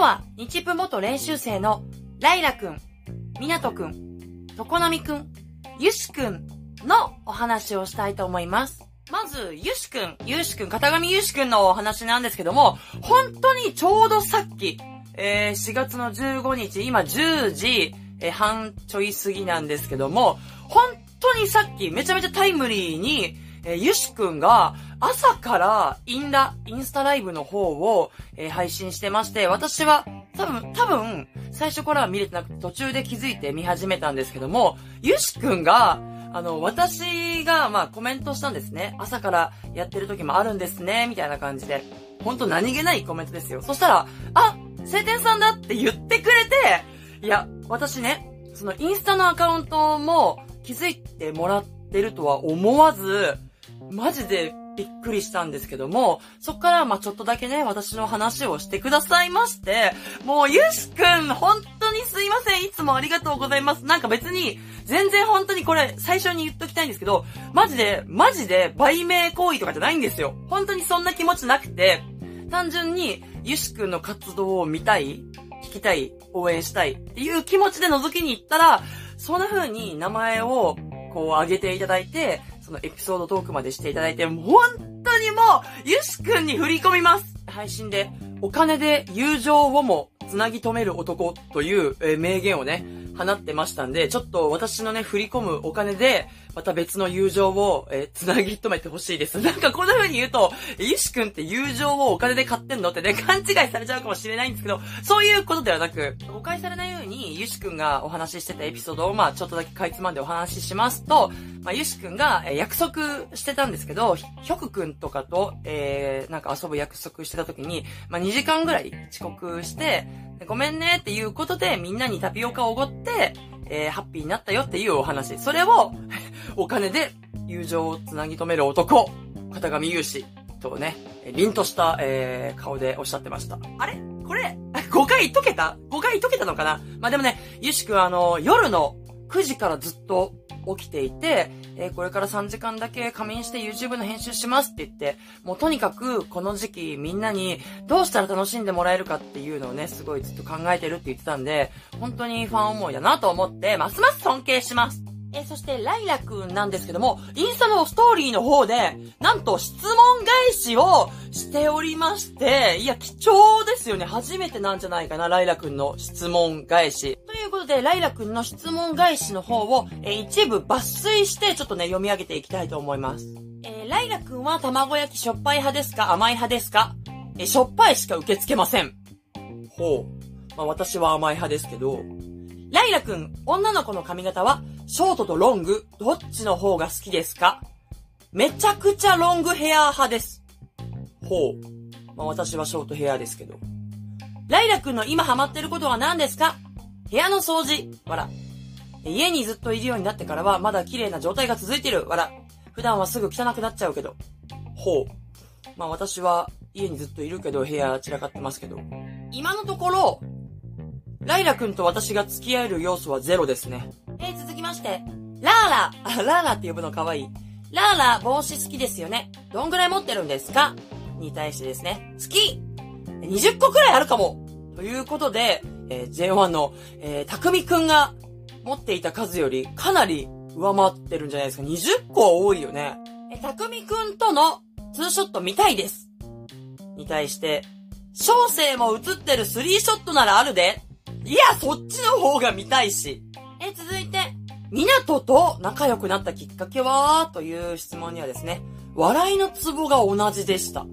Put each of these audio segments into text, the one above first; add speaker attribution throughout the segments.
Speaker 1: 日は日プ元練習生のライラくん、みなとくん、とこなみくん、ゆしくんのお話をしたいと思います。まず、ゆしくん、ゆしくん、片上ゆしくんのお話なんですけども、本当にちょうどさっき、えー、4月の15日、今10時、えー半ちょい過ぎなんですけども、本当にさっきめちゃめちゃタイムリーに、えーゆしくんが朝からインラ、インスタライブの方を、えー配信してまして、私は多分、多分、最初から見れてなくて途中で気づいて見始めたんですけども、ゆしくんが、あの、私が、まあ、コメントしたんですね。朝からやってる時もあるんですね、みたいな感じで。ほんと何気ないコメントですよ。そしたら、あ、晴天さんだって言ってくれて、いや、私ね、そのインスタのアカウントも気づいてもらってるとは思わず、マジでびっくりしたんですけども、そっからまあちょっとだけね、私の話をしてくださいまして、もうゆしくん、本当にすいません。いつもありがとうございます。なんか別に、全然本当にこれ、最初に言っときたいんですけど、マジで、マジで、売名行為とかじゃないんですよ。本当にそんな気持ちなくて、単純に、ゆしくんの活動を見たい、聞きたい、応援したいっていう気持ちで覗きに行ったら、そんな風に名前を、こう、上げていただいて、そのエピソードトークまでしていただいて、もう本当にもう、ゆしくんに振り込みます。配信で、お金で友情をもつなぎ止める男という、えー名言をね、放ってましたんで、ちょっと私のね、振り込むお金で、また別の友情を、えーつなぎ止めてほしいです。なんかこんな風に言うと、ゆしくんって友情をお金で買ってんの？ってね、勘違いされちゃうかもしれないんですけど、そういうことではなく、誤解されないように、ゆしくんがお話ししてたエピソードを、まあちょっとだけかいつまんでお話ししますと、まあゆしくんが、えー約束してたんですけど、ひひょくくんとかと、えー、なんか遊ぶ約束してた時に、まあ2時間ぐらい遅刻して、でごめんねっていうことでみんなにタピオカをおごって、えー、ハッピーになったよっていうお話。それを、お金で友情をつなぎ止める男、片上雄志とね、えー凛とした、えー、顔でおっしゃってました。あれ？これ、5回解けた ?5 回解けたのかな？まあ、でもね、ゆしくんあの、夜の9時からずっと起きていて、えーこれから3時間だけ仮眠して YouTube の編集しますって言って、もうとにかくこの時期みんなにどうしたら楽しんでもらえるかっていうのをね、すごいずっと考えてるって言ってたんで、本当にファン思いだなと思って、ますます尊敬します。えそして、ライラくんなんですけども、インスタのストーリーの方で、なんと質問返しをしておりまして、いや、貴重ですよね。初めてなんじゃないかな、ライラくんの質問返し。ということで、ライラくんの質問返しの方を、え一部抜粋して、ちょっとね、読み上げていきたいと思います。えーライラくんは卵焼きしょっぱい派ですか甘い派ですか？えしょっぱいしか受け付けません。ほう。まあ、私は甘い派ですけど、ライラくん、女の子の髪型は、ショートとロング、どっちの方が好きですか？めちゃくちゃロングヘア派です。ほう。まあ、私はショートヘアですけど。ライラくんの今ハマってることは何ですか？部屋の掃除。わら。家にずっといるようになってからは、まだ綺麗な状態が続いてる。わら。普段はすぐ汚くなっちゃうけど。ほう。まあ私は家にずっといるけど、部屋散らかってますけど。今のところ、ライラくんと私が付き合える要素はゼロですね。えー、続きまして、ラーラあ、ラーラって呼ぶの可愛いい。ラーラ、帽子好きですよね。どんぐらい持ってるんですか？に対してですね、好き !20 個くらいあるかもということで、えー J1 の、えー、たくみくんが持っていた数よりかなり上回ってるんじゃないですか。20個は多いよね。え、たくみくんとのツーショット見たいです。に対して、小生も映ってるスリーショットならあるで。いや、そっちの方が見たいし。え、続、みなと仲良くなったきっかけは？という質問にはですね、笑いのツボが同じでした。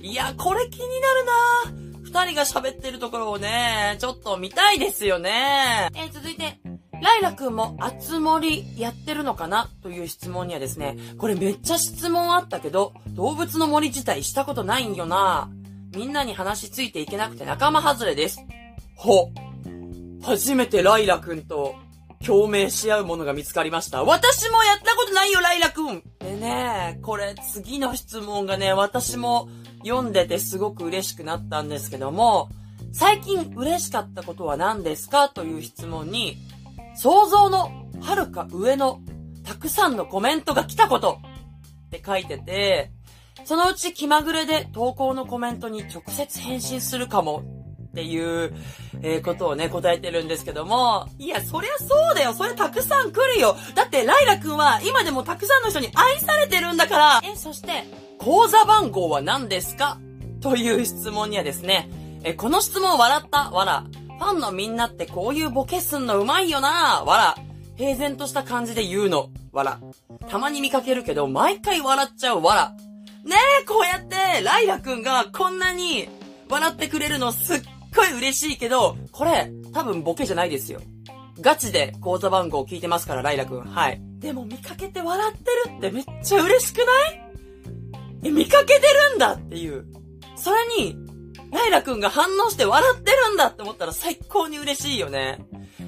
Speaker 1: いや、これ気になるな二人が喋ってるところをね、ちょっと見たいですよね。え、続いて、ライラくんもあつ森やってるのかな？という質問にはですね、これめっちゃ質問あったけど、動物の森自体したことないんよなみんなに話ついていけなくて仲間外れです。ほ。初めてライラくんと共鳴し合うものが見つかりました。私もやったことないよ、ライラくんでね、これ次の質問がね、私も読んでてすごく嬉しくなったんですけども、最近嬉しかったことは何ですか？という質問に、想像の遥か上のたくさんのコメントが来たこと。って書いてて、そのうち気まぐれで投稿のコメントに直接返信するかも。っていう、えーことをね、答えてるんですけども、いや、そりゃそうだよ。それたくさん来るよ。だって、ライラくんは今でもたくさんの人に愛されてるんだから。え、そして、口座番号は何ですか？という質問にはですね、え、この質問笑った？わら。ファンのみんなってこういうボケすんのうまいよな？わら。平然とした感じで言うの？わら。たまに見かけるけど、毎回笑っちゃう？わら。ねえ、こうやって、ライラくんがこんなに笑ってくれるのすっごい嬉しいけど、これ、多分ボケじゃないですよ。ガチで口座番号聞いてますから、ライラくん。はい。でも見かけて笑ってるってめっちゃ嬉しくない？え、見かけてるんだっていう。それに、ライラくんが反応して笑ってるんだって思ったら最高に嬉しいよね。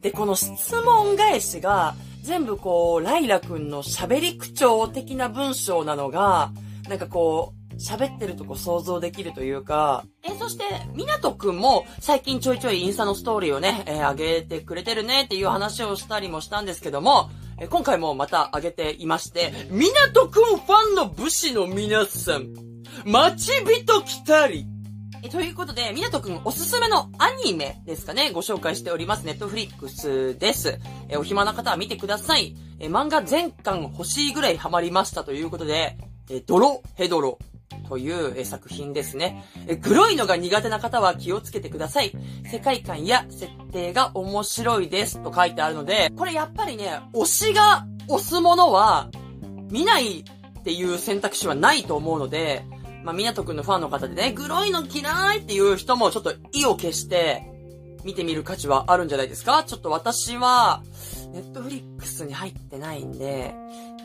Speaker 1: で、この質問返しが、全部こう、ライラくんの喋り口調的な文章なのが、なんかこう、喋ってるとこ想像できるというか、え、そして、みなとくんも最近ちょいちょいインスタのストーリーをね、えー上げてくれてるねっていう話をしたりもしたんですけども、えー今回もまた上げていまして、みなとくんファンの武士の皆さん、待ち人来たり、えということで、みなとくんおすすめのアニメですかね、ご紹介しております。ネットフリックスです。えお暇な方は見てください。え漫画全巻欲しいぐらいハマりましたということで、えドロヘドロという作品ですね。え黒いのが苦手な方は気をつけてください。世界観や設定が面白いですと書いてあるので、これやっぱりね、推しが推すものは見ないっていう選択肢はないと思うので、まあ、みなとくんのファンの方でね、グロいの嫌いっていう人もちょっと意を消して、見てみる価値はあるんじゃないですかちょっと私は、ネットフリックスに入ってないんで、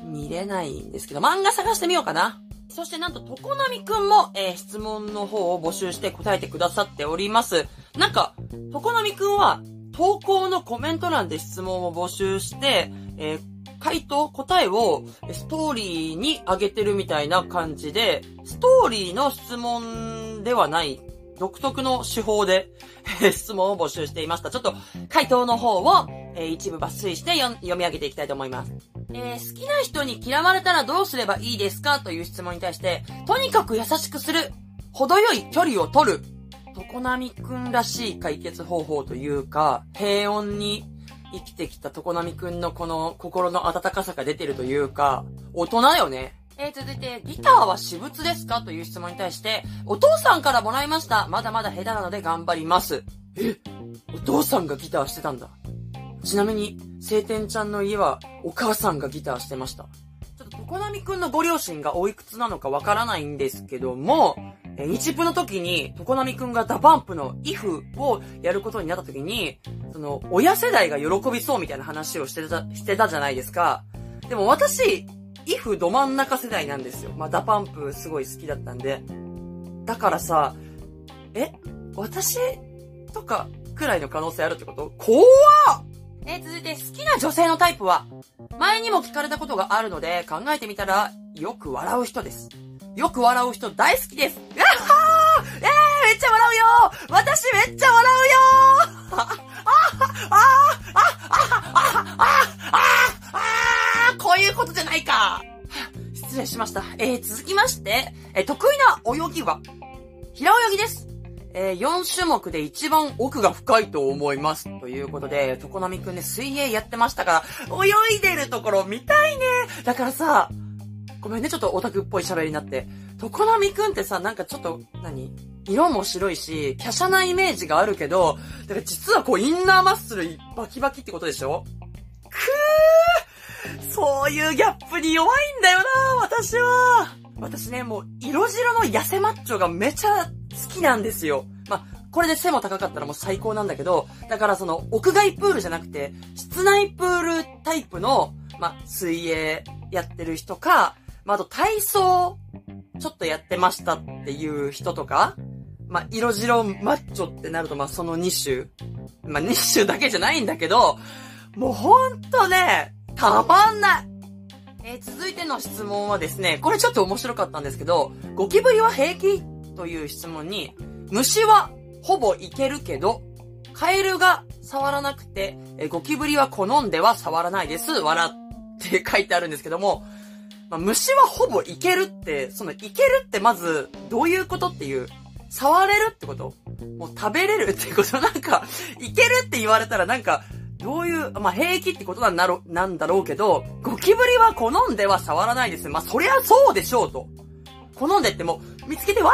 Speaker 1: 見れないんですけど、漫画探してみようかな。そしてなんと、とこなみくんも、えー質問の方を募集して答えてくださっております。なんか、とこなみくんは、投稿のコメント欄で質問を募集して、えー回答、答えをストーリーに上げてるみたいな感じで、ストーリーの質問ではない、独特の手法でえ質問を募集していました。ちょっと回答の方を、えー一部抜粋して読み上げていきたいと思います。えー好きな人に嫌われたらどうすればいいですか？という質問に対して、とにかく優しくする。程よい距離を取る。常波くんらしい解決方法というか、平穏に生きてきた常波くんのこの心の温かさが出てるというか、大人よね。えー、続いて、ギターは私物ですか？という質問に対して、お父さんからもらいました。まだまだ下手なので頑張ります。えお父さんがギターしてたんだ。ちなみに、晴天ちゃんの家はお母さんがギターしてました。ちょっと、常波くんのご両親がおいくつなのかわからないんですけども、え日プの時に、常波くんが DA PUMP の if をやることになった時に、その、親世代が喜びそうみたいな話をしてた、してたじゃないですか。でも私、if ど真ん中世代なんですよ。まあ、 DA PUMP すごい好きだったんで。だからさ、え私とかくらいの可能性あるってこと？怖っえ続いて好きな女性のタイプは？前にも聞かれたことがあるので考えてみたらよく笑う人です。よく笑う人大好きです。やっはーえー、めっちゃ笑うよ私めっちゃ笑うよーあ、あ、あ、あ、あ、あ、あ、あ、こういうことじゃないか失礼しました。えー、続きまして、えー得意な泳ぎは平泳ぎです。えー、4種目で一番奥が深いと思います。ということで、常波くんね、水泳やってましたから、泳いでるところ見たいね。だからさ、ごめんね、ちょっとオタクっぽい喋りになって。常波くんってさ、なんかちょっと、何？色も白いし、華奢なイメージがあるけど、だから実はこう、インナーマッスルバキバキってことでしょ？くーそういうギャップに弱いんだよな私は。私ね、もう、色白の痩せマッチョがめちゃ好きなんですよ。まあ、これで背も高かったらもう最高なんだけど、だからその、屋外プールじゃなくて、室内プールタイプの、まあ、水泳やってる人か、まあ、あと体操、ちょっとやってましたっていう人とか、まあ、色白マッチョってなると、まあ、その2種。まあ、2種だけじゃないんだけど、もうほんとね、たまんないえー続いての質問はですね、これちょっと面白かったんですけど、ゴキブリは平気？という質問に、虫はほぼいけるけど、カエルが触らなくて、えゴキブリは好んでは触らないです。笑って書いてあるんですけども、まあ、虫はほぼいけるって、そのいけるってまずどういうことっていう、触れるってこと？もう食べれるってこと？なんか、いけるって言われたらなんか、どういう、まあ、平気ってことなんだろう、なんだろうけど、ゴキブリは好んでは触らないです。まあ、そりゃそうでしょうと。好んでっても、見つけて、わー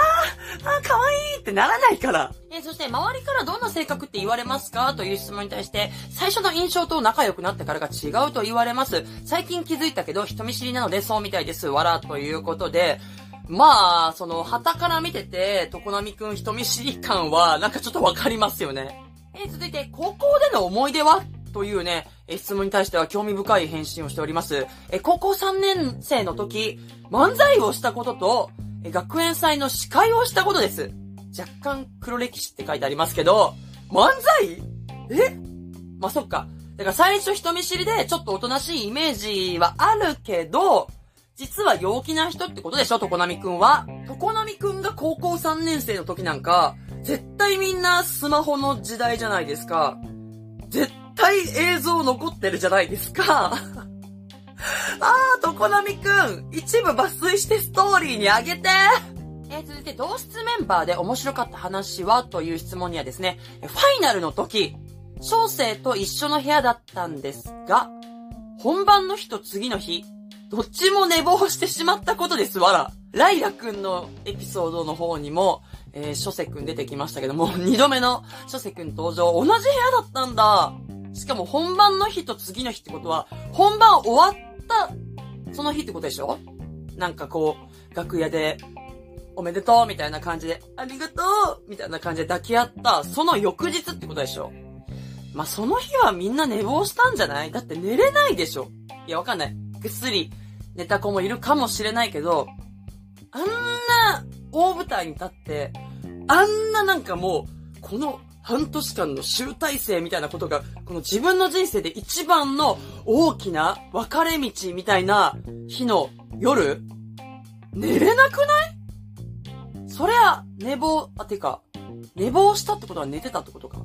Speaker 1: あー、かわいいってならないから。えー、そして、周りからどんな性格って言われますかという質問に対して、最初の印象と仲良くなってからが違うと言われます。最近気づいたけど、人見知りなのでそうみたいです。わら、ということで、まあ、その、旗から見てて、常波くん人見知り感は、なんかちょっとわかりますよね。えー、続いて、高校での思い出は？というね、え質問に対しては興味深い返信をしております。え高校3年生の時、漫才をしたことと、え学園祭の司会をしたことです。若干黒歴史って書いてありますけど、漫才？え？まあ、そっか。だから最初人見知りでちょっとおとなしいイメージはあるけど、実は陽気な人ってことでしょ、常波くんは。常波くんが高校3年生の時なんか、絶対みんなスマホの時代じゃないですか。絶対映像残ってるじゃないですか。あー、とこなみくん、一部抜粋してストーリーにあげて。えー、続いて、同室メンバーで面白かった話はという質問にはですね、ファイナルの時、小生と一緒の部屋だったんですが、本番の日と次の日、どっちも寝坊してしまったことですわら。ライラくんのエピソードの方にも、えー、諸瀬くん出てきましたけども、二度目の諸瀬くん登場、同じ部屋だったんだ。しかも本番の日と次の日ってことは、本番終わったその日ってことでしょ？なんかこう、楽屋で、おめでとうみたいな感じで、ありがとうみたいな感じで抱き合った、その翌日ってことでしょ？まあ、その日はみんな寝坊したんじゃない？だって寝れないでしょ？いや、わかんない。ぐっすり寝た子もいるかもしれないけど、あんな大舞台に立って、あんななんかもう、この半年間の集大成みたいなことが、この自分の人生で一番の大きな分かれ道みたいな日の夜、寝れなくない？そりゃ、寝坊、あ、てか、寝坊したってことは寝てたってことか。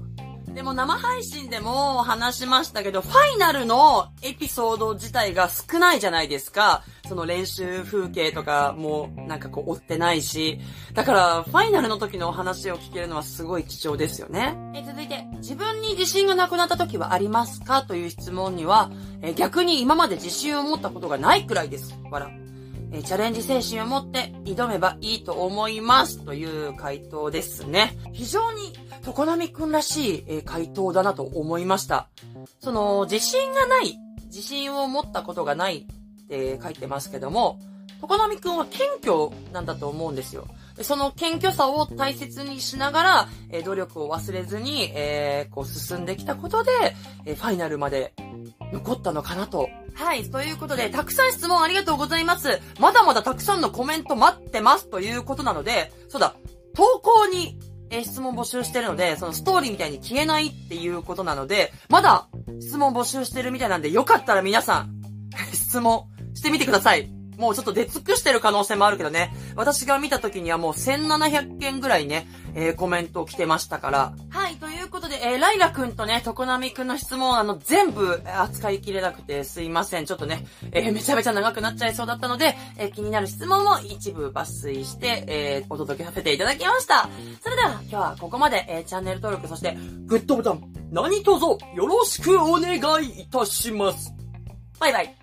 Speaker 1: でも生配信でも話しましたけど、ファイナルのエピソード自体が少ないじゃないですか。その練習風景とかもなんかこう追ってないし。だから、ファイナルの時のお話を聞けるのはすごい貴重ですよね。え続いて、自分に自信がなくなった時はありますかという質問には、え逆に今まで自信を持ったことがないくらいです。わら。えチャレンジ精神を持って挑めばいいと思いますという回答ですね。非常に常波くんらしい、え回答だなと思いました。その、自信がない、自信を持ったことがないって書いてますけども、常波くんは謙虚なんだと思うんですよ。その謙虚さを大切にしながら、え努力を忘れずに、えー、こう進んできたことで、えファイナルまで残ったのかなと。はい。ということで、たくさん質問ありがとうございます。まだまだたくさんのコメント待ってますということなので、そうだ、投稿に、え質問募集してるので、そのストーリーみたいに消えないっていうことなので、まだ質問募集してるみたいなんで、よかったら皆さん、質問してみてください。もうちょっと出尽くしてる可能性もあるけどね。私が見た時にはもう1700件ぐらいね、えー、コメント来てましたから。はい、ということで、えー、ライラくんとね、常波くんの質問、あの、全部扱いきれなくてすいません。ちょっとね、えー、めちゃめちゃ長くなっちゃいそうだったので、えー、気になる質問を一部抜粋して、えー、お届けさせていただきました。それでは、今日はここまで、えー、チャンネル登録、そして、グッドボタン、何卒よろしくお願いいたします。バイバイ。